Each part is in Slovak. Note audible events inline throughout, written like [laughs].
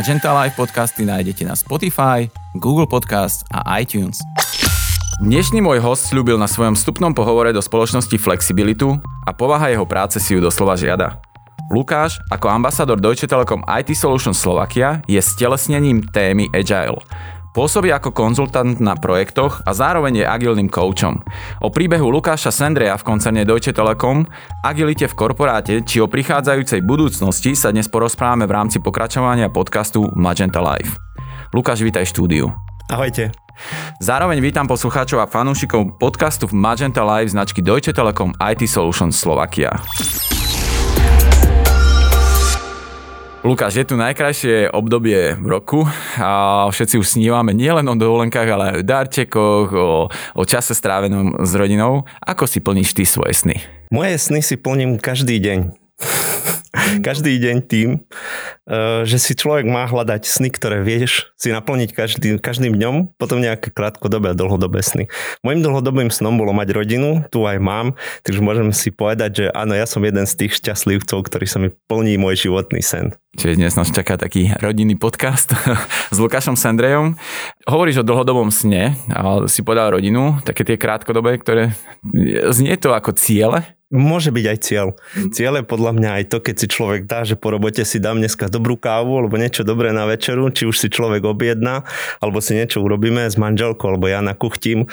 Magenta Live podcasty nájdete na Spotify, Google Podcast a iTunes. Dnešný môj host slúbil na svojom vstupnom pohovore do spoločnosti flexibilitu a povaha jeho práce si ju doslova žiada. Lukáš, ako ambasador Deutsche Telekom IT Solutions Slovakia, je stelesnením témy Agile. Pôsobí ako konzultant na projektoch a zároveň je agilným coachom. O príbehu Lukáša Sendreja v koncerne Deutsche Telekom, agilite v korporáte či o prichádzajúcej budúcnosti sa dnes porozprávame v rámci pokračovania podcastu Magenta Live. Lukáš, vítaj štúdiu. Ahojte. Zároveň vítam poslucháčov a fanúšikov podcastu v Magenta Live značky Deutsche Telekom IT Solutions Slovakia. Lukáš, je tu najkrajšie obdobie v roku a všetci už snívame nielen o dovolenkách, ale aj o darčekoch, o, o čase strávenom s rodinou. Ako si plníš ty svoje sny? Moje sny si plním každý deň. [laughs] každý deň tým, eh, že si človek má hľadať sny, ktoré vieš si naplniť každý, každým dňom, potom nejaké krátkodobé a dlhodobé sny. Mojím dlhodobým snom bolo mať rodinu, tu aj mám, takže môžem si povedať, že áno, ja som jeden z tých šťastlivcov, ktorý sa mi plní môj životný sen. Čiže dnes nás čaká taký rodinný podcast [laughs] s Lukášom Sandrejom. Hovoríš o dlhodobom sne, ale si podal rodinu, také tie krátkodobé, ktoré znie to ako ciele, Môže byť aj cieľ. Mhm. Cieľ je podľa mňa aj to, keď si človek dá, že po robote si dám dneska dobrú kávu alebo niečo dobré na večeru, či už si človek objedná, alebo si niečo urobíme s manželkou, alebo ja nakuchtím.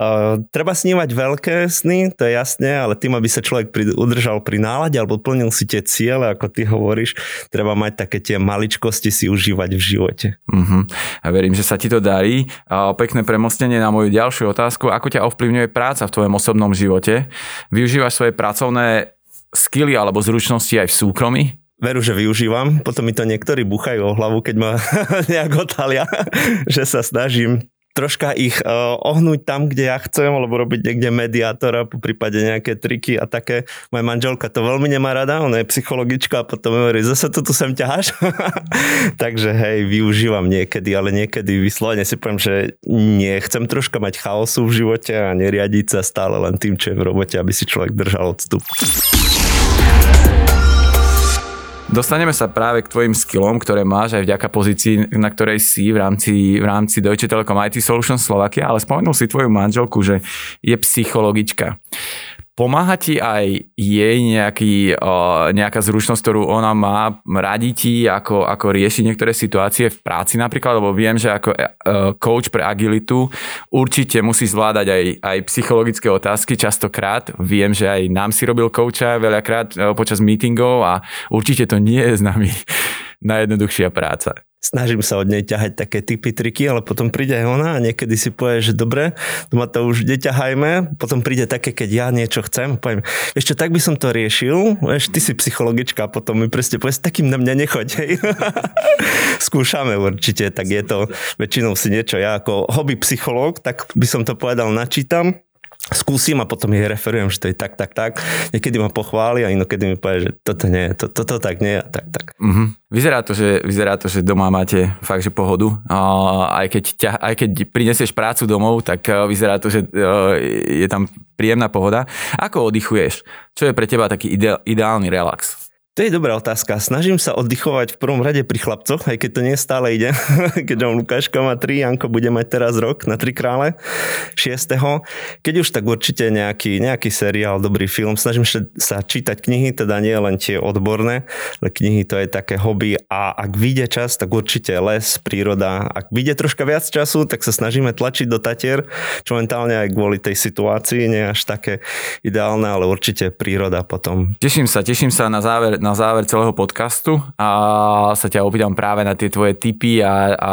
Uh, treba snívať veľké sny, to je jasné, ale tým, aby sa človek pri, udržal pri nálade alebo plnil si tie ciele, ako ty hovoríš, treba mať také tie maličkosti si užívať v živote. Uh-huh. A verím, že sa ti to darí. Uh, pekné premostenie na moju ďalšiu otázku. Ako ťa ovplyvňuje práca v tvojom osobnom živote? Využívaš svoje pracovné skily alebo zručnosti aj v súkromí? Veru, že využívam, potom mi to niektorí buchajú o hlavu, keď ma [laughs] nejak otalia, [laughs] že sa snažím troška ich uh, ohnúť tam, kde ja chcem, alebo robiť niekde mediátora, po prípade nejaké triky a také. Moja manželka to veľmi nemá rada, ona je psychologička a potom hovorí, zase to tu sem ťaháš. [laughs] Takže hej, využívam niekedy, ale niekedy vyslovene si poviem, že nie, chcem troška mať chaosu v živote a neriadiť sa stále len tým, čo je v robote, aby si človek držal odstup. Dostaneme sa práve k tvojim skillom, ktoré máš aj vďaka pozícii, na ktorej si v rámci, v rámci Deutsche Telekom IT Solutions Slovakia, ale spomenul si tvoju manželku, že je psychologička. Pomáha ti aj jej nejaký, nejaká zručnosť, ktorú ona má, radí ti, ako, ako riešiť niektoré situácie v práci napríklad, lebo viem, že ako e, coach pre agilitu určite musí zvládať aj, aj psychologické otázky častokrát. Viem, že aj nám si robil coacha veľakrát e, počas meetingov a určite to nie je nami najjednoduchšia práca. Snažím sa od nej ťahať také typy, triky, ale potom príde aj ona a niekedy si povie, že dobre, ma to už neťahajme, potom príde také, keď ja niečo chcem, poviem, ešte tak by som to riešil, vieš, ty si psychologička, a potom mi presne povie, s takým na mňa nechoď, [laughs] Skúšame určite, tak je to väčšinou si niečo, ja ako hobby psychológ, tak by som to povedal, načítam, skúsim a potom jej referujem, že to je tak, tak, tak. Niekedy ma pochváli a inokedy mi povie, že toto nie, to, toto tak nie, tak, tak. Mm-hmm. Vyzerá, to, že, vyzerá to, že doma máte fakt, že pohodu. Uh, aj, keď ťa, aj keď prinesieš prácu domov, tak uh, vyzerá to, že uh, je tam príjemná pohoda. Ako oddychuješ? Čo je pre teba taký ideál, ideálny relax? To je dobrá otázka. Snažím sa oddychovať v prvom rade pri chlapcoch, aj keď to nie stále ide. [laughs] Keďže on Lukáška má 3, Janko bude mať teraz rok na 3 krále, 6. Keď už tak určite nejaký, nejaký seriál, dobrý film. Snažím sa čítať knihy, teda nie len tie odborné, ale knihy to je také hobby a ak vyjde čas, tak určite les, príroda. Ak vyjde troška viac času, tak sa snažíme tlačiť do Tatier, čo momentálne aj kvôli tej situácii nie až také ideálne, ale určite príroda potom. Teším sa, teším sa na záver na záver celého podcastu a sa ťa opýtam práve na tie tvoje tipy a, a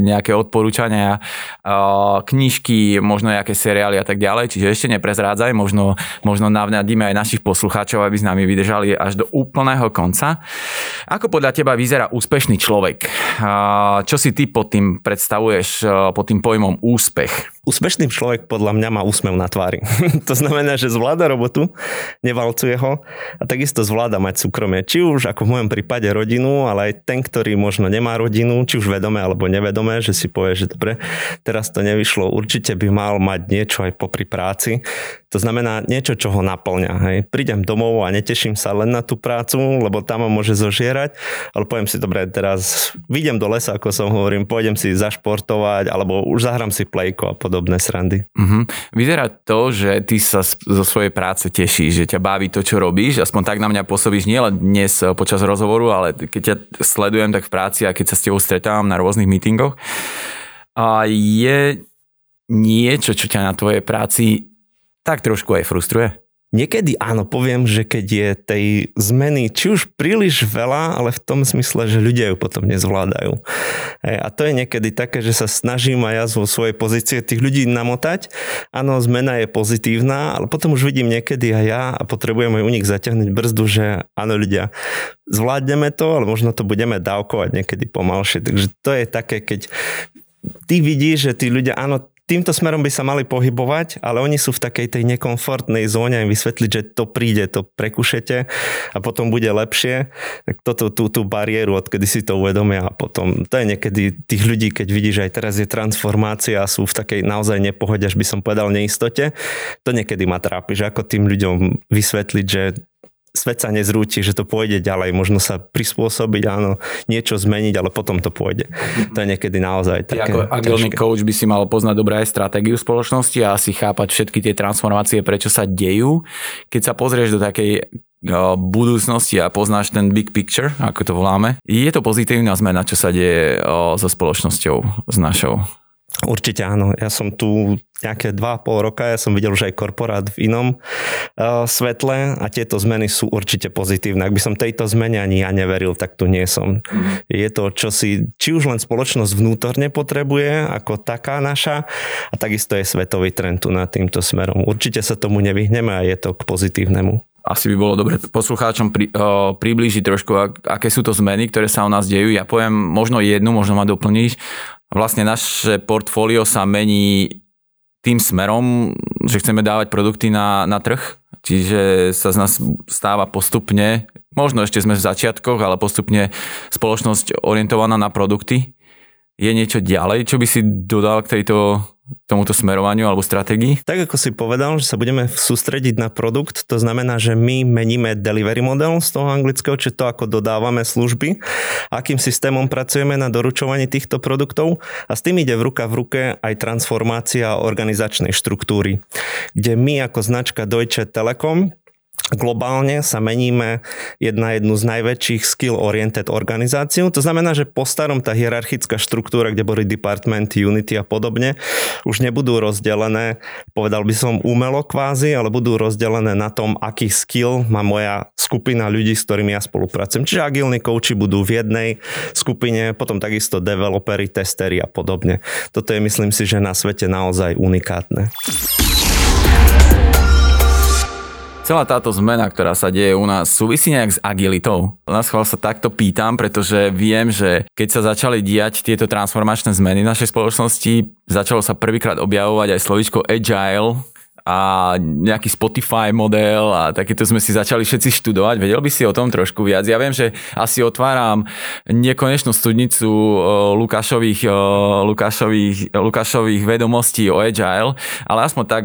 nejaké odporúčania, a knižky, možno nejaké seriály a tak ďalej. Čiže ešte neprezrádzaj, možno, možno navnadíme aj našich poslucháčov, aby s nami vydržali až do úplného konca. Ako podľa teba vyzerá úspešný človek? A čo si ty pod tým predstavuješ, pod tým pojmom úspech? Úspešný človek podľa mňa má úsmev na tvári. [laughs] to znamená, že zvláda robotu, nevalcuje ho a takisto zvláda mať súkromie. Či už ako v mojom prípade rodinu, ale aj ten, ktorý možno nemá rodinu, či už vedome alebo nevedome, že si povie, že dobre, teraz to nevyšlo, určite by mal mať niečo aj popri práci. To znamená niečo, čo ho naplňa. Hej. Prídem domov a neteším sa len na tú prácu, lebo tam ma môže zožierať, ale poviem si, dobre, teraz vidím do lesa, ako som hovorím, pôjdem si zašportovať, alebo už zahrám si plejko a podobné srandy. Uh-huh. Vyzerá to, že ty sa zo svojej práce tešíš, že ťa baví to, čo robíš, aspoň tak na mňa pôsobíš nielen dnes eh, počas rozhovoru, ale keď ťa sledujem tak v práci a keď sa s tebou stretávam na rôznych meetingoch. A je niečo, čo ťa na tvojej práci tak trošku aj frustruje? Niekedy áno, poviem, že keď je tej zmeny či už príliš veľa, ale v tom smysle, že ľudia ju potom nezvládajú. A to je niekedy také, že sa snažím aj ja zo svojej pozície tých ľudí namotať. Áno, zmena je pozitívna, ale potom už vidím niekedy aj ja a potrebujem aj u nich zaťahnuť brzdu, že áno ľudia, zvládneme to, ale možno to budeme dávkovať niekedy pomalšie. Takže to je také, keď ty vidíš, že tí ľudia, áno, týmto smerom by sa mali pohybovať, ale oni sú v takej tej nekomfortnej zóne im vysvetliť, že to príde, to prekušete a potom bude lepšie. Tak toto, tú, tú bariéru, odkedy si to uvedomia a potom, to je niekedy tých ľudí, keď vidíš, že aj teraz je transformácia a sú v takej naozaj nepohode, až by som povedal neistote, to niekedy ma trápi, že ako tým ľuďom vysvetliť, že svet sa nezrúti, že to pôjde ďalej, možno sa prispôsobiť, áno, niečo zmeniť, ale potom to pôjde. To je niekedy naozaj také Ty ako agilný coach by si mal poznať dobre aj stratégiu spoločnosti a asi chápať všetky tie transformácie, prečo sa dejú. Keď sa pozrieš do takej budúcnosti a poznáš ten big picture, ako to voláme. Je to pozitívna zmena, čo sa deje so spoločnosťou, s našou? Určite áno. Ja som tu nejaké 2,5 roka, ja som videl už aj korporát v inom uh, svetle a tieto zmeny sú určite pozitívne. Ak by som tejto zmene ani ja neveril, tak tu nie som. Mm. Je to, čo si či už len spoločnosť vnútorne potrebuje, ako taká naša, a takisto je svetový trend tu nad týmto smerom. Určite sa tomu nevyhneme a je to k pozitívnemu asi by bolo dobre poslucháčom pri, o, priblížiť trošku, ak, aké sú to zmeny, ktoré sa u nás dejú. Ja poviem možno jednu, možno ma doplniť. Vlastne naše portfólio sa mení tým smerom, že chceme dávať produkty na, na trh, čiže sa z nás stáva postupne, možno ešte sme v začiatkoch, ale postupne spoločnosť orientovaná na produkty. Je niečo ďalej, čo by si dodal k tejto tomuto smerovaniu alebo stratégii? Tak ako si povedal, že sa budeme sústrediť na produkt, to znamená, že my meníme delivery model z toho anglického, či to ako dodávame služby, akým systémom pracujeme na doručovaní týchto produktov a s tým ide v ruka v ruke aj transformácia organizačnej štruktúry, kde my ako značka Deutsche Telekom globálne sa meníme jedna jednu z najväčších skill-oriented organizáciu. To znamená, že po starom tá hierarchická štruktúra, kde boli department, unity a podobne, už nebudú rozdelené, povedal by som umelo kvázi, ale budú rozdelené na tom, aký skill má moja skupina ľudí, s ktorými ja spolupracujem. Čiže agilní kouči budú v jednej skupine, potom takisto developery, testery a podobne. Toto je myslím si, že na svete naozaj unikátne. Celá táto zmena, ktorá sa deje u nás, súvisí nejak s agilitou. Na schvál sa takto pýtam, pretože viem, že keď sa začali diať tieto transformačné zmeny v našej spoločnosti, začalo sa prvýkrát objavovať aj slovičko agile, a nejaký Spotify model a takéto sme si začali všetci študovať. Vedel by si o tom trošku viac? Ja viem, že asi otváram nekonečnú studnicu Lukášových, Lukášových, Lukášových vedomostí o Agile, ale aspoň tak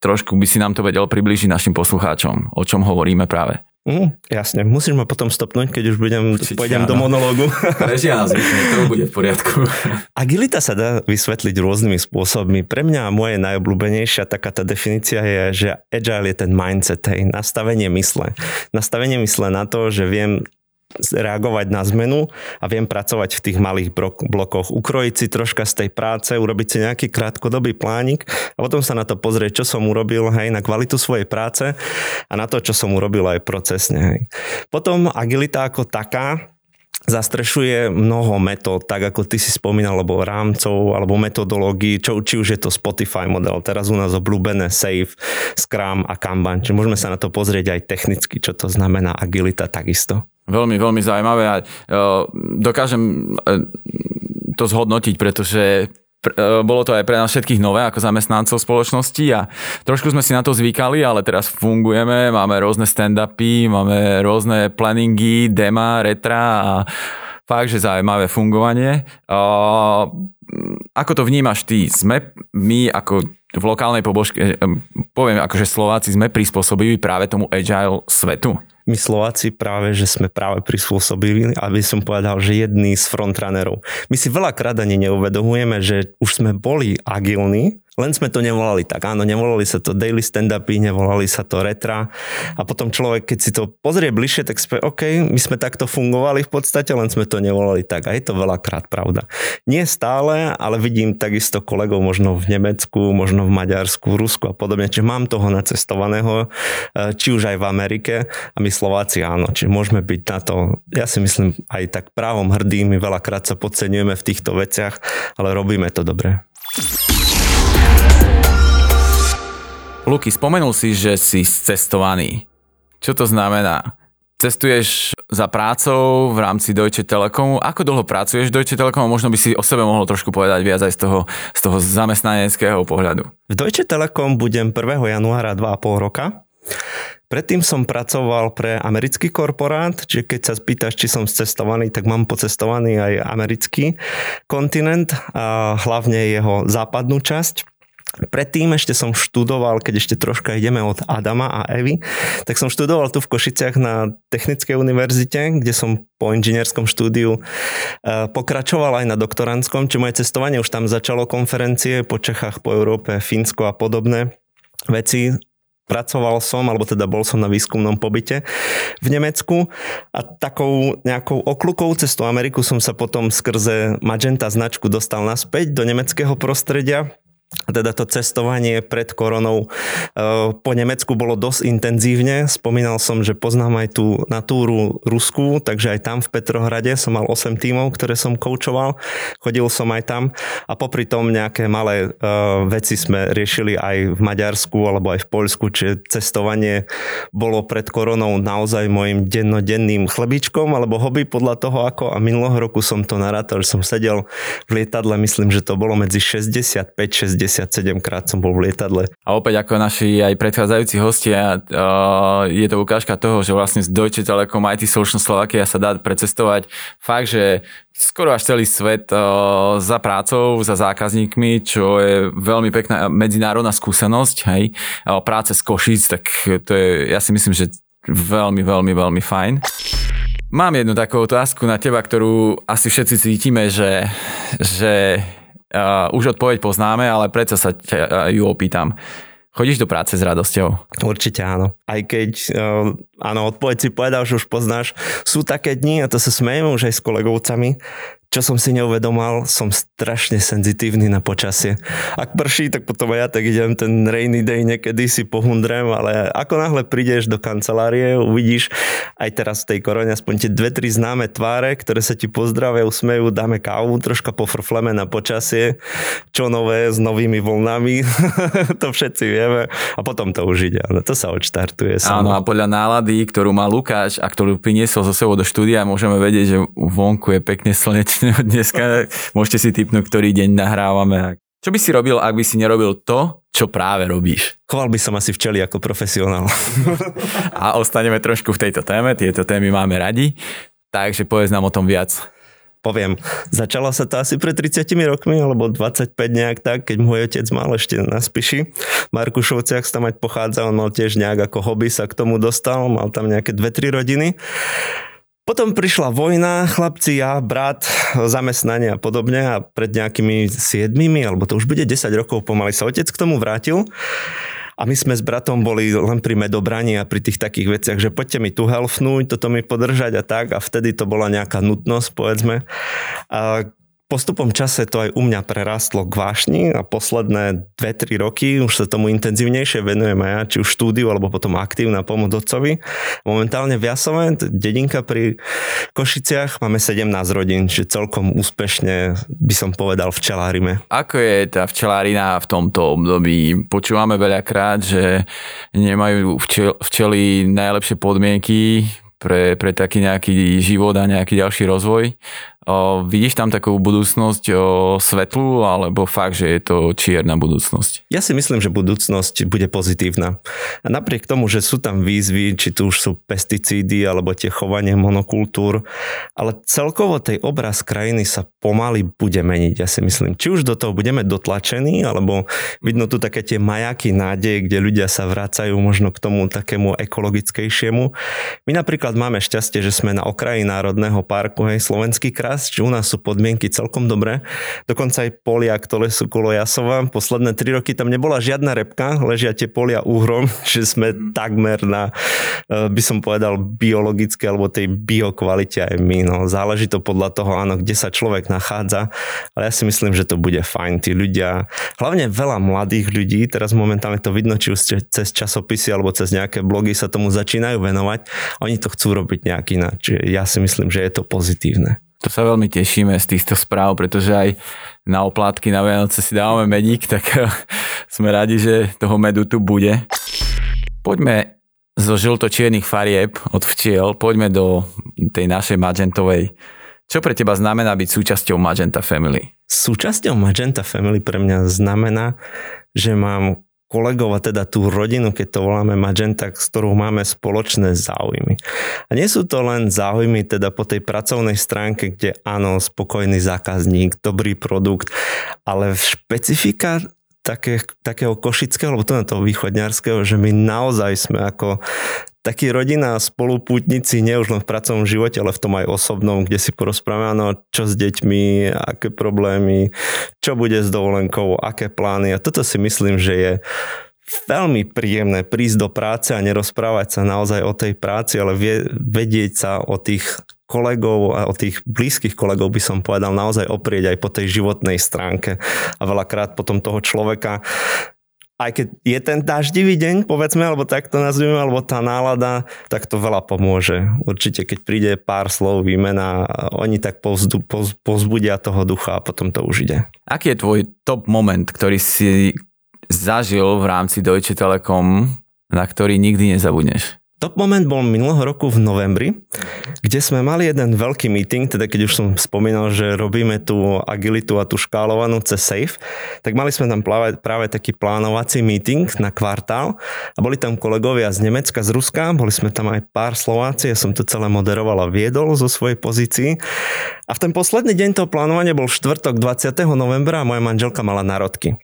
trošku by si nám to vedel približiť našim poslucháčom, o čom hovoríme práve. Mm, jasne, musíš ma potom stopnúť, keď už budem, Určite, pôjdem áno. do monológu. [laughs] Režia nás to bude v poriadku. [laughs] Agilita sa dá vysvetliť rôznymi spôsobmi. Pre mňa moje najobľúbenejšia taká tá definícia je, že agile je ten mindset, hej, nastavenie mysle. Nastavenie mysle na to, že viem reagovať na zmenu a viem pracovať v tých malých blokoch. Ukrojiť si troška z tej práce, urobiť si nejaký krátkodobý plánik a potom sa na to pozrieť, čo som urobil hej, na kvalitu svojej práce a na to, čo som urobil aj procesne. Hej. Potom agilita ako taká zastrešuje mnoho metód, tak ako ty si spomínal, alebo rámcov, alebo metodológií, čo, či už je to Spotify model, teraz u nás obľúbené Safe, Scrum a Kanban, čiže môžeme sa na to pozrieť aj technicky, čo to znamená agilita takisto. Veľmi, veľmi zaujímavé a dokážem e, to zhodnotiť, pretože E, bolo to aj pre nás všetkých nové ako zamestnancov spoločnosti a trošku sme si na to zvykali, ale teraz fungujeme, máme rôzne stand-upy, máme rôzne planningy, dema, retra a fakt, že zaujímavé fungovanie. Ako to vnímaš ty? Sme my ako v lokálnej pobožke, e, poviem ako, že Slováci sme prispôsobili práve tomu agile svetu? my Slováci práve, že sme práve prispôsobili, aby som povedal, že jedný z frontrunnerov. My si veľakrát ani neuvedomujeme, že už sme boli agilní, len sme to nevolali tak. Áno, nevolali sa to daily stand-upy, nevolali sa to retra. A potom človek, keď si to pozrie bližšie, tak spie, OK, my sme takto fungovali v podstate, len sme to nevolali tak. A je to veľakrát pravda. Nie stále, ale vidím takisto kolegov možno v Nemecku, možno v Maďarsku, v Rusku a podobne. Čiže mám toho nacestovaného, e, či už aj v Amerike. A my Slováci áno. Čiže môžeme byť na to, ja si myslím, aj tak právom hrdí. My veľakrát sa podceňujeme v týchto veciach, ale robíme to dobre. Luky, spomenul si, že si cestovaný. Čo to znamená? Cestuješ za prácou v rámci Deutsche Telekomu. Ako dlho pracuješ v Deutsche Telekomu? Možno by si o sebe mohol trošku povedať viac aj z toho, z toho zamestnaneckého pohľadu. V Deutsche Telekom budem 1. januára 2,5 roka. Predtým som pracoval pre americký korporát, čiže keď sa spýtaš, či som cestovaný, tak mám pocestovaný aj americký kontinent, a hlavne jeho západnú časť. Predtým ešte som študoval, keď ešte troška ideme od Adama a Evy, tak som študoval tu v Košiciach na Technickej univerzite, kde som po inžinierskom štúdiu e, pokračoval aj na doktorantskom, či moje cestovanie už tam začalo konferencie po Čechách, po Európe, Fínsko a podobné veci. Pracoval som, alebo teda bol som na výskumnom pobyte v Nemecku a takou nejakou oklukou cez Ameriku som sa potom skrze Magenta značku dostal naspäť do nemeckého prostredia teda to cestovanie pred koronou e, po Nemecku bolo dosť intenzívne. Spomínal som, že poznám aj tú natúru Rusku, takže aj tam v Petrohrade som mal 8 tímov, ktoré som koučoval. Chodil som aj tam a popri tom nejaké malé e, veci sme riešili aj v Maďarsku alebo aj v Poľsku, čiže cestovanie bolo pred koronou naozaj môjim dennodenným chlebičkom alebo hobby podľa toho, ako a minulého roku som to narátal, že som sedel v lietadle, myslím, že to bolo medzi 65 60 67 krát som bol v lietadle. A opäť ako naši aj predchádzajúci hostia, uh, je to ukážka toho, že vlastne z Deutsche Telekom IT Solution Slovakia sa dá precestovať fakt, že skoro až celý svet uh, za prácou, za zákazníkmi, čo je veľmi pekná medzinárodná skúsenosť, hej, uh, práce z Košic, tak to je, ja si myslím, že veľmi, veľmi, veľmi fajn. Mám jednu takú otázku na teba, ktorú asi všetci cítime, že, že Uh, už odpoveď poznáme, ale predsa sa ťa ju opýtam. Chodíš do práce s radosťou? Určite áno. Aj keď, uh, áno, odpoveď si povedal, že už poznáš, sú také dni, a to sa smejeme už aj s kolegovcami, čo som si neuvedomal, som strašne senzitívny na počasie. Ak prší, tak potom ja tak idem ten rainy day niekedy si pohundrem, ale ako náhle prídeš do kancelárie, uvidíš aj teraz v tej korone aspoň tie dve, tri známe tváre, ktoré sa ti pozdravia, usmejú, dáme kávu, troška pofrfleme na počasie, čo nové s novými voľnami, [laughs] to všetci vieme a potom to už ide, ale to sa odštartuje. Áno a podľa nálady, ktorú má Lukáš a ktorú priniesol zo sebou do štúdia, môžeme vedieť, že vonku je pekne slnečné dneska. Môžete si typnúť, ktorý deň nahrávame. Čo by si robil, ak by si nerobil to, čo práve robíš? Choval by som asi včeli ako profesionál. A ostaneme trošku v tejto téme, tieto témy máme radi, takže povedz nám o tom viac. Poviem, začalo sa to asi pred 30 rokmi, alebo 25 nejak tak, keď môj otec mal ešte na Spiši. Markušovciach sa mať pochádza, on mal tiež nejak ako hobby sa k tomu dostal, mal tam nejaké 2-3 rodiny. Potom prišla vojna, chlapci, ja, brat, zamestnanie a podobne a pred nejakými siedmimi, alebo to už bude 10 rokov pomaly sa otec k tomu vrátil. A my sme s bratom boli len pri medobraní a pri tých takých veciach, že poďte mi tu helfnúť, toto mi podržať a tak. A vtedy to bola nejaká nutnosť, povedzme. A Postupom čase to aj u mňa prerastlo k vášni a posledné 2-3 roky už sa tomu intenzívnejšie venujem aj ja, či už štúdiu alebo potom aktívna pomoc otcovi. Momentálne v Jasove, dedinka pri Košiciach, máme 17 rodín, čiže celkom úspešne by som povedal včelárime. Ako je tá včelárina v tomto období? Počúvame veľakrát, že nemajú včel, včely najlepšie podmienky pre, pre taký nejaký život a nejaký ďalší rozvoj. Vidíš tam takú budúcnosť o, svetlu, alebo fakt, že je to čierna budúcnosť? Ja si myslím, že budúcnosť bude pozitívna. A napriek tomu, že sú tam výzvy, či tu už sú pesticídy, alebo tie chovanie monokultúr, ale celkovo tej obraz krajiny sa pomaly bude meniť, ja si myslím. Či už do toho budeme dotlačení, alebo vidno tu také tie majaky nádeje, kde ľudia sa vracajú možno k tomu takému ekologickejšiemu. My napríklad máme šťastie, že sme na okraji Národného parku, hej, Slovenský kras, či u nás sú podmienky celkom dobré. Dokonca aj polia, ktoré sú kolo Jasova. Posledné tri roky tam nebola žiadna repka, ležia tie polia úhrom, [laughs] že sme mm. takmer na, e, by som povedal, biologické alebo tej biokvalite aj my. No, záleží to podľa toho, áno, kde sa človek nachádza, ale ja si myslím, že to bude fajn. Tí ľudia, hlavne veľa mladých ľudí, teraz momentálne to vidno, či už cez časopisy alebo cez nejaké blogy sa tomu začínajú venovať, oni to chcú robiť nejak ináč. Ja si myslím, že je to pozitívne. To sa veľmi tešíme z týchto správ, pretože aj na oplátky na Vianoce si dávame medík, tak sme radi, že toho medu tu bude. Poďme zo žlto-čiernych farieb od včiel, poďme do tej našej magentovej. Čo pre teba znamená byť súčasťou Magenta Family? Súčasťou Magenta Family pre mňa znamená, že mám kolegov a teda tú rodinu, keď to voláme Magenta, s ktorou máme spoločné záujmy. A nie sú to len záujmy teda po tej pracovnej stránke, kde áno, spokojný zákazník, dobrý produkt, ale špecifika také, takého košického, alebo to na toho východňarského, že my naozaj sme ako takí rodina spolupútnici, nie už len v pracovnom živote, ale v tom aj osobnom, kde si porozprávame, áno, čo s deťmi, aké problémy, čo bude s dovolenkou, aké plány. A toto si myslím, že je veľmi príjemné prísť do práce a nerozprávať sa naozaj o tej práci, ale vie, vedieť sa o tých kolegov a o tých blízkych kolegov by som povedal naozaj oprieť aj po tej životnej stránke. A veľakrát potom toho človeka aj keď je ten daždivý deň, povedzme, alebo tak to nazvime, alebo tá nálada, tak to veľa pomôže. Určite, keď príde pár slov, výmena, oni tak povzdu, poz, pozbudia toho ducha a potom to už ide. Aký je tvoj top moment, ktorý si zažil v rámci Deutsche Telekom, na ktorý nikdy nezabudneš? Top moment bol minulého roku v novembri, kde sme mali jeden veľký meeting, teda keď už som spomínal, že robíme tú agilitu a tú škálovanú cez SAFE, tak mali sme tam práve, práve taký plánovací meeting na kvartál a boli tam kolegovia z Nemecka, z Ruska, boli sme tam aj pár Slováci, ja som to celé moderoval a viedol zo svojej pozícii. A v ten posledný deň toho plánovania bol štvrtok 20. novembra a moja manželka mala narodky.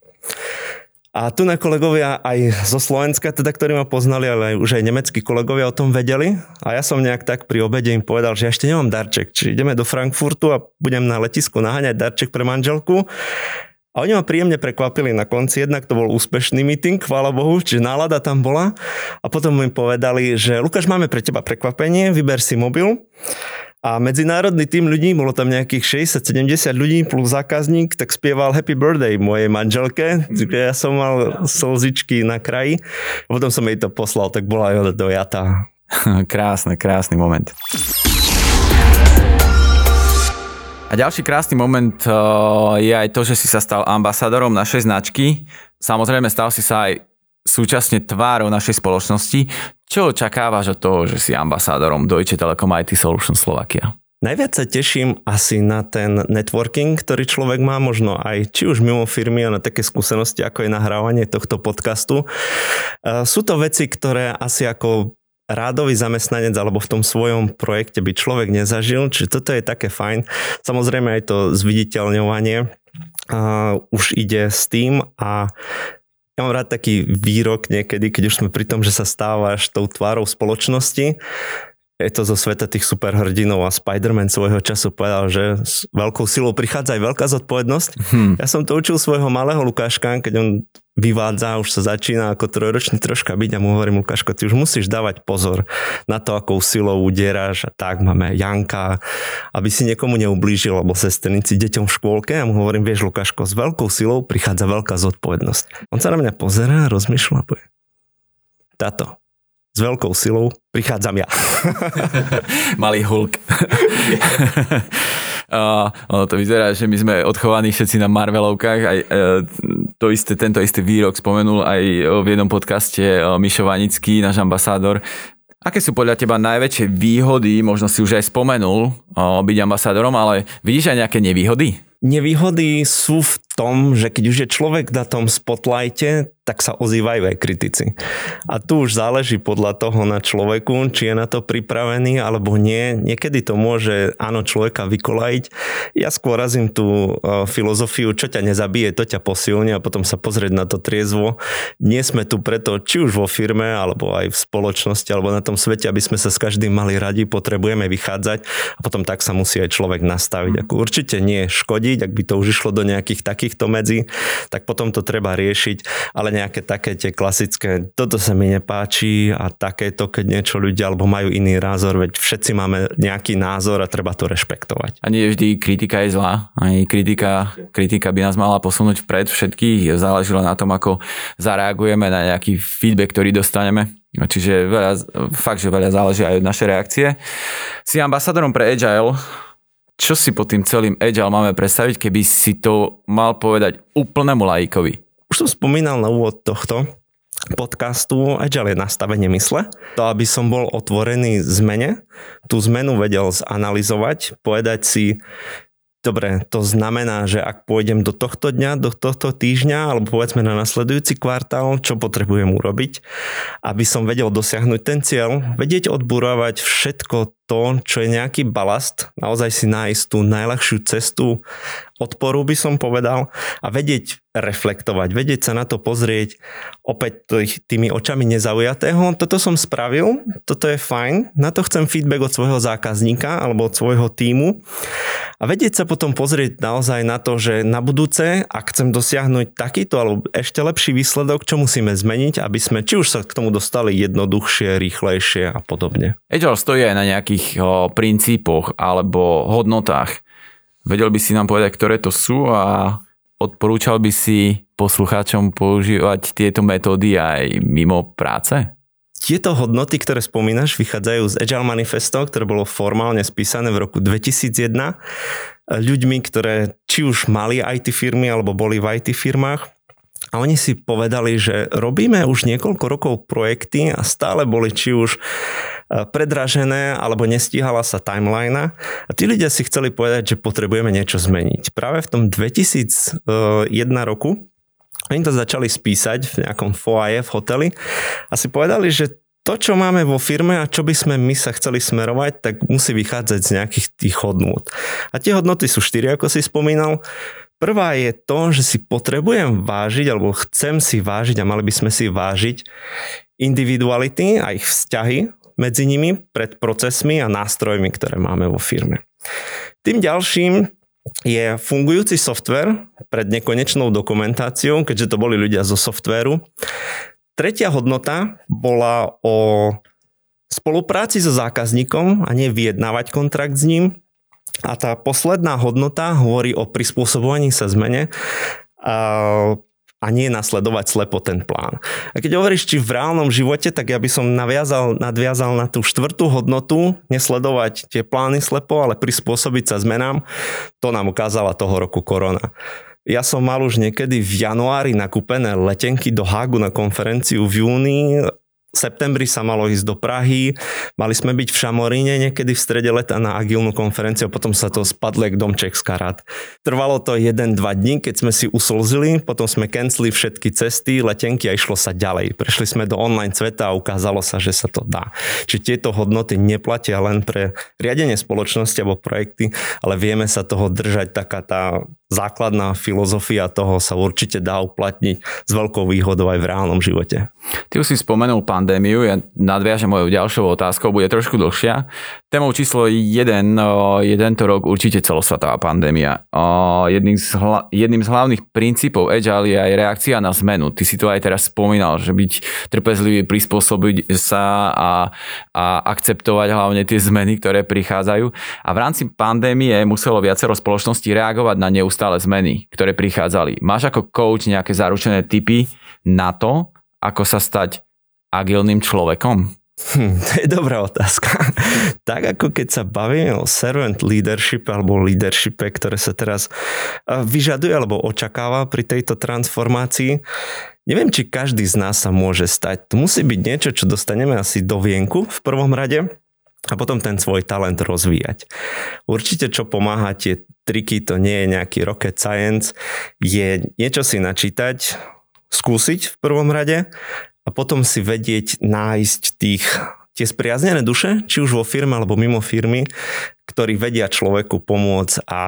A tu na kolegovia aj zo Slovenska, teda, ktorí ma poznali, ale aj už aj nemeckí kolegovia o tom vedeli. A ja som nejak tak pri obede im povedal, že ja ešte nemám darček. Či ideme do Frankfurtu a budem na letisku naháňať darček pre manželku. A oni ma príjemne prekvapili na konci. Jednak to bol úspešný meeting, chvála Bohu, čiže nálada tam bola. A potom mi povedali, že Lukáš, máme pre teba prekvapenie, vyber si mobil a medzinárodný tým ľudí, bolo tam nejakých 60-70 ľudí plus zákazník, tak spieval Happy Birthday mojej manželke. Ja som mal slzičky na kraji. Potom som jej to poslal, tak bola aj dojatá. [laughs] Krásne, krásny moment. A ďalší krásny moment eh, je aj to, že si sa stal ambasádorom našej značky. Samozrejme, stal si sa aj súčasne tvárou našej spoločnosti. Čo očakávaš od toho, že si ambasádorom Deutsche Telekom IT Solution Slovakia? Najviac sa teším asi na ten networking, ktorý človek má možno aj či už mimo firmy a na také skúsenosti, ako je nahrávanie tohto podcastu. E, sú to veci, ktoré asi ako rádový zamestnanec alebo v tom svojom projekte by človek nezažil, čiže toto je také fajn. Samozrejme aj to zviditeľňovanie uh, už ide s tým a ja mám rád taký výrok niekedy, keď už sme pri tom, že sa stávaš tou tvárou spoločnosti. Je to zo sveta tých superhrdinov a Spider-Man svojho času povedal, že s veľkou silou prichádza aj veľká zodpovednosť. Hmm. Ja som to učil svojho malého Lukáška, keď on vyvádza, už sa začína ako trojročný troška byť a mu hovorím, Lukáško, ty už musíš dávať pozor na to, akou silou udieráš a tak máme Janka, aby si niekomu neublížil, alebo sestrnici deťom v škôlke a mu hovorím, vieš Lukáško, s veľkou silou prichádza veľká zodpovednosť. On sa na mňa pozerá a rozmýšľa povie, táto, s veľkou silou prichádzam ja. [laughs] Malý hulk. [laughs] [laughs] Uh, ono to vyzerá, že my sme odchovaní všetci na Marvelovkách. Aj, uh, to isté, tento istý výrok spomenul aj v jednom podcaste uh, Mišo Vanický, náš ambasádor. Aké sú podľa teba najväčšie výhody, možno si už aj spomenul, byť ambasádorom, ale vidíš aj nejaké nevýhody? Nevýhody sú v tom, že keď už je človek na tom spotlighte, tak sa ozývajú aj kritici. A tu už záleží podľa toho na človeku, či je na to pripravený alebo nie. Niekedy to môže, áno, človeka vykolajiť. Ja skôr razím tú uh, filozofiu, čo ťa nezabije, to ťa posilní a potom sa pozrieť na to triezvo. Nie sme tu preto, či už vo firme, alebo aj v spoločnosti, alebo na tom svete, aby sme sa s každým mali radi, potrebujeme vychádzať a potom tak sa musí aj človek nastaviť. Ako určite nie škodiť, ak by to už išlo do nejakých takýchto medzi, tak potom to treba riešiť, ale nejaké také tie klasické, toto sa mi nepáči a takéto, keď niečo ľudia alebo majú iný názor, veď všetci máme nejaký názor a treba to rešpektovať. A nie vždy kritika je zlá. Aj kritika, kritika by nás mala posunúť vpred všetkých. Záležilo na tom, ako zareagujeme na nejaký feedback, ktorý dostaneme. Čiže veľa, fakt, že veľa záleží aj od našej reakcie. Si ambasadorom pre Agile. Čo si pod tým celým Agile máme predstaviť, keby si to mal povedať úplnému laikovi? Už som spomínal na úvod tohto podcastu Agile je nastavenie mysle. To, aby som bol otvorený zmene, tú zmenu vedel zanalizovať, povedať si, Dobre, to znamená, že ak pôjdem do tohto dňa, do tohto týždňa, alebo povedzme na nasledujúci kvartál, čo potrebujem urobiť, aby som vedel dosiahnuť ten cieľ, vedieť odburovať všetko to, čo je nejaký balast, naozaj si nájsť tú najľahšiu cestu odporu, by som povedal, a vedieť reflektovať, vedieť sa na to pozrieť opäť tými očami nezaujatého. Toto som spravil, toto je fajn, na to chcem feedback od svojho zákazníka alebo od svojho týmu a vedieť sa potom pozrieť naozaj na to, že na budúce, ak chcem dosiahnuť takýto alebo ešte lepší výsledok, čo musíme zmeniť, aby sme či už sa k tomu dostali jednoduchšie, rýchlejšie a podobne. Agile stojí aj na nejakých princípoch alebo hodnotách. Vedel by si nám povedať, ktoré to sú a odporúčal by si poslucháčom používať tieto metódy aj mimo práce? Tieto hodnoty, ktoré spomínaš, vychádzajú z Agile Manifesto, ktoré bolo formálne spísané v roku 2001 ľuďmi, ktoré či už mali IT firmy alebo boli v IT firmách a oni si povedali, že robíme už niekoľko rokov projekty a stále boli či už predražené alebo nestíhala sa timeline a tí ľudia si chceli povedať, že potrebujeme niečo zmeniť. Práve v tom 2001 roku oni to začali spísať v nejakom foaje v hoteli a si povedali, že to, čo máme vo firme a čo by sme my sa chceli smerovať, tak musí vychádzať z nejakých tých hodnôt. A tie hodnoty sú štyri, ako si spomínal. Prvá je to, že si potrebujem vážiť, alebo chcem si vážiť a mali by sme si vážiť individuality a ich vzťahy medzi nimi pred procesmi a nástrojmi, ktoré máme vo firme. Tým ďalším je fungujúci software pred nekonečnou dokumentáciou, keďže to boli ľudia zo softvéru. Tretia hodnota bola o spolupráci so zákazníkom a nie vyjednávať kontrakt s ním. A tá posledná hodnota hovorí o prispôsobovaní sa zmene a, a nie nasledovať slepo ten plán. A keď hovoríš, či v reálnom živote, tak ja by som naviazal, nadviazal na tú štvrtú hodnotu, nesledovať tie plány slepo, ale prispôsobiť sa zmenám. To nám ukázala toho roku korona. Ja som mal už niekedy v januári nakúpené letenky do Hagu na konferenciu v júni septembri sa malo ísť do Prahy, mali sme byť v Šamoríne niekedy v strede leta na agilnú konferenciu, potom sa to spadli k domček z karát. Trvalo to 1-2 dní, keď sme si uslzili, potom sme cancelili všetky cesty, letenky a išlo sa ďalej. Prešli sme do online sveta a ukázalo sa, že sa to dá. Čiže tieto hodnoty neplatia len pre riadenie spoločnosti alebo projekty, ale vieme sa toho držať taká tá základná filozofia toho sa určite dá uplatniť s veľkou výhodou aj v reálnom živote. Ty už si spomenul pandémiu, ja nadviažem mojou ďalšou otázkou, bude trošku dlhšia. Témou číslo 1 je tento rok určite celosvetová pandémia. Jedným z, hla, jedným z hlavných princípov Agile je aj reakcia na zmenu. Ty si to aj teraz spomínal, že byť trpezlivý, prispôsobiť sa a, a akceptovať hlavne tie zmeny, ktoré prichádzajú. A v rámci pandémie muselo viacero spoločností reagovať na neustále neustále zmeny, ktoré prichádzali. Máš ako coach nejaké zaručené typy na to, ako sa stať agilným človekom? Hm, to je dobrá otázka. [laughs] tak ako keď sa bavíme o servant leadership alebo leadershipe, ktoré sa teraz vyžaduje alebo očakáva pri tejto transformácii, neviem, či každý z nás sa môže stať. To musí byť niečo, čo dostaneme asi do vienku v prvom rade a potom ten svoj talent rozvíjať. Určite, čo pomáha tie triky, to nie je nejaký rocket science, je niečo si načítať, skúsiť v prvom rade a potom si vedieť nájsť tých tie spriaznené duše, či už vo firme alebo mimo firmy, ktorí vedia človeku pomôcť a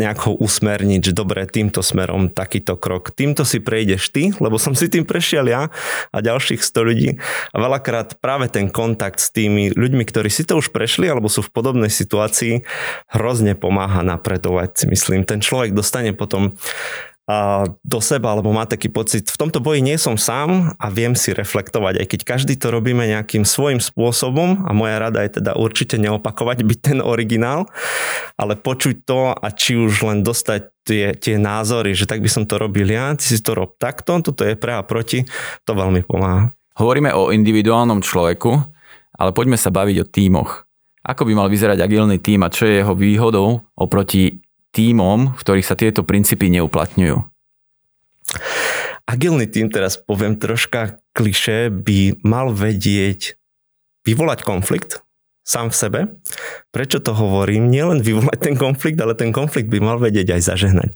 nejako usmerniť, že dobre, týmto smerom takýto krok. Týmto si prejdeš ty, lebo som si tým prešiel ja a ďalších 100 ľudí. A veľakrát práve ten kontakt s tými ľuďmi, ktorí si to už prešli alebo sú v podobnej situácii, hrozne pomáha napredovať, si myslím. Ten človek dostane potom do seba, alebo má taký pocit, v tomto boji nie som sám a viem si reflektovať, aj keď každý to robíme nejakým svojim spôsobom a moja rada je teda určite neopakovať, byť ten originál, ale počuť to a či už len dostať tie, tie názory, že tak by som to robil ja, ty si to rob takto, toto je pre a proti, to veľmi pomáha. Hovoríme o individuálnom človeku, ale poďme sa baviť o tímoch. Ako by mal vyzerať agilný tím a čo je jeho výhodou oproti tímom, v ktorých sa tieto princípy neuplatňujú? Agilný tým, teraz poviem troška kliše, by mal vedieť vyvolať konflikt sám v sebe. Prečo to hovorím? Nie len vyvolať ten konflikt, ale ten konflikt by mal vedieť aj zažehnať.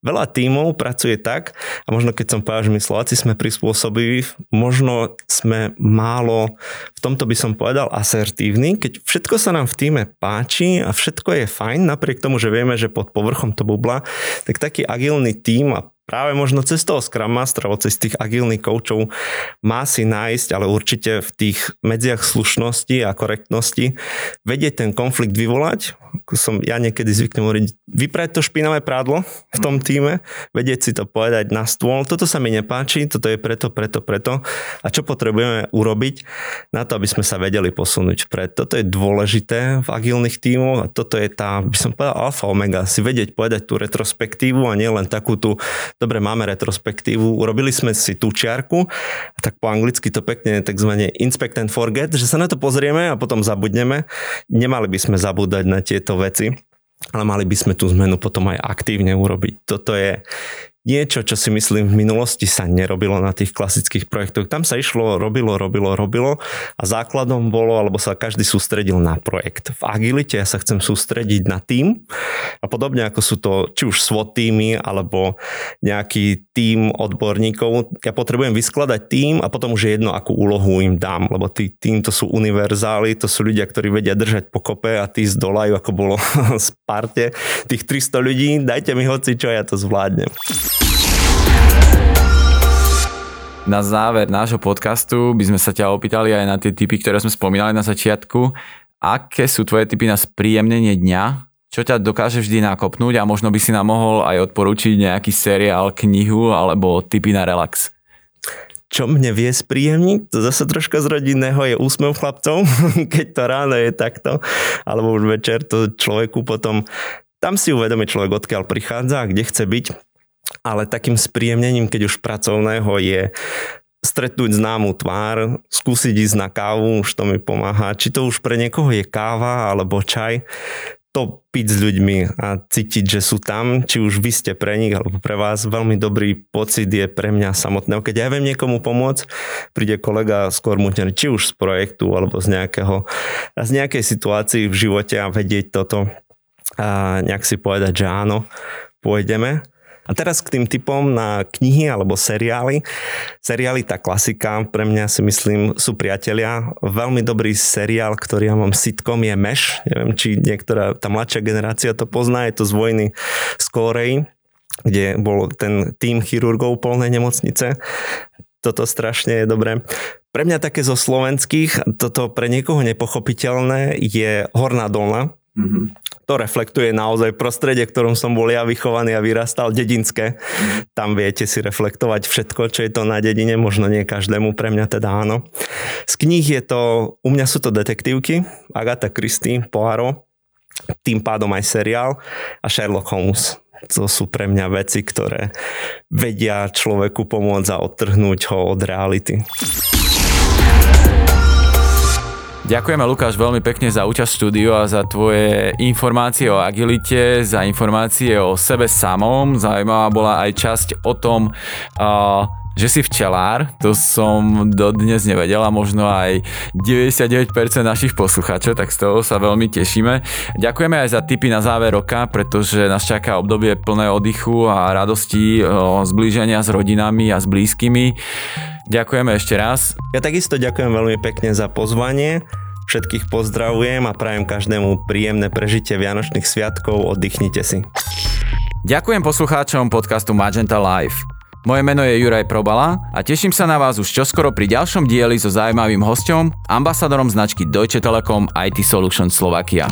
Veľa tímov pracuje tak, a možno keď som povedal, že my Slováci sme prispôsobiví, možno sme málo, v tomto by som povedal, asertívni, keď všetko sa nám v týme páči a všetko je fajn, napriek tomu, že vieme, že pod povrchom to bubla, tak taký agilný tím a práve možno cez toho Scrum Master, alebo cez tých agilných koučov má si nájsť, ale určite v tých medziach slušnosti a korektnosti vedieť ten konflikt vyvolať, som ja niekedy zvyknem hovoriť, vyprať to špinavé prádlo v tom týme, vedieť si to povedať na stôl, toto sa mi nepáči, toto je preto, preto, preto. A čo potrebujeme urobiť na to, aby sme sa vedeli posunúť vpred. Toto je dôležité v agilných tímoch a toto je tá, by som povedal, alfa omega, si vedieť povedať tú retrospektívu a nie len takú tú dobre, máme retrospektívu, urobili sme si tú čiarku, tak po anglicky to pekne tzv. inspect and forget, že sa na to pozrieme a potom zabudneme. Nemali by sme zabúdať na tieto veci ale mali by sme tú zmenu potom aj aktívne urobiť. Toto je niečo, čo si myslím v minulosti sa nerobilo na tých klasických projektoch. Tam sa išlo, robilo, robilo, robilo a základom bolo, alebo sa každý sústredil na projekt. V agilite ja sa chcem sústrediť na tým a podobne ako sú to či už SWOT týmy alebo nejaký tým odborníkov, ja potrebujem vyskladať tým a potom už je jedno, akú úlohu im dám, lebo tí, tým to sú univerzály, to sú ľudia, ktorí vedia držať pokope a tí zdolajú, ako bolo [laughs] z parte tých 300 ľudí, dajte mi hoci čo, ja to zvládnem. Na záver nášho podcastu by sme sa ťa opýtali aj na tie typy, ktoré sme spomínali na začiatku. Aké sú tvoje typy na spríjemnenie dňa? Čo ťa dokáže vždy nakopnúť a možno by si nám mohol aj odporučiť nejaký seriál, knihu alebo typy na relax? čo mne vie spríjemniť, to zase troška z rodinného je úsmev chlapcov, [laughs] keď to ráno je takto, alebo už večer to človeku potom, tam si uvedomí človek, odkiaľ prichádza a kde chce byť ale takým spríjemnením, keď už pracovného je stretnúť známu tvár, skúsiť ísť na kávu, už to mi pomáha. Či to už pre niekoho je káva alebo čaj, to piť s ľuďmi a cítiť, že sú tam, či už vy ste pre nich alebo pre vás, veľmi dobrý pocit je pre mňa samotného. Keď ja viem niekomu pomôcť, príde kolega skôr mutnený, či už z projektu alebo z, nejakého, z nejakej situácii v živote a vedieť toto a nejak si povedať, že áno, pôjdeme a teraz k tým typom na knihy alebo seriály. Seriály, tá klasika, pre mňa si myslím, sú priatelia. Veľmi dobrý seriál, ktorý ja mám sitcom je Meš. Neviem, či niektorá tá mladšia generácia to pozná. Je to z vojny z Kórei kde bol ten tým chirurgov polnej nemocnice. Toto strašne je dobré. Pre mňa také zo slovenských, toto pre niekoho nepochopiteľné je Horná dolna. Mm-hmm to reflektuje naozaj prostredie, v ktorom som bol ja vychovaný a vyrastal, dedinské. Tam viete si reflektovať všetko, čo je to na dedine, možno nie každému, pre mňa teda áno. Z kníh je to, u mňa sú to detektívky, Agatha Christie, Poirot, tým pádom aj seriál a Sherlock Holmes. To sú pre mňa veci, ktoré vedia človeku pomôcť a odtrhnúť ho od reality. Ďakujeme Lukáš veľmi pekne za účasť štúdiu a za tvoje informácie o agilite, za informácie o sebe samom. Zaujímavá bola aj časť o tom, uh, že si včelár, to som dodnes nevedel možno aj 99% našich poslucháčov, tak z toho sa veľmi tešíme. Ďakujeme aj za tipy na záver roka, pretože nás čaká obdobie plné oddychu a radosti, zblíženia s rodinami a s blízkymi. Ďakujeme ešte raz. Ja takisto ďakujem veľmi pekne za pozvanie. Všetkých pozdravujem a prajem každému príjemné prežitie Vianočných sviatkov. Oddychnite si. Ďakujem poslucháčom podcastu Magenta Live. Moje meno je Juraj Probala a teším sa na vás už čoskoro pri ďalšom dieli so zaujímavým hostom, ambasadorom značky Deutsche Telekom IT Solutions Slovakia.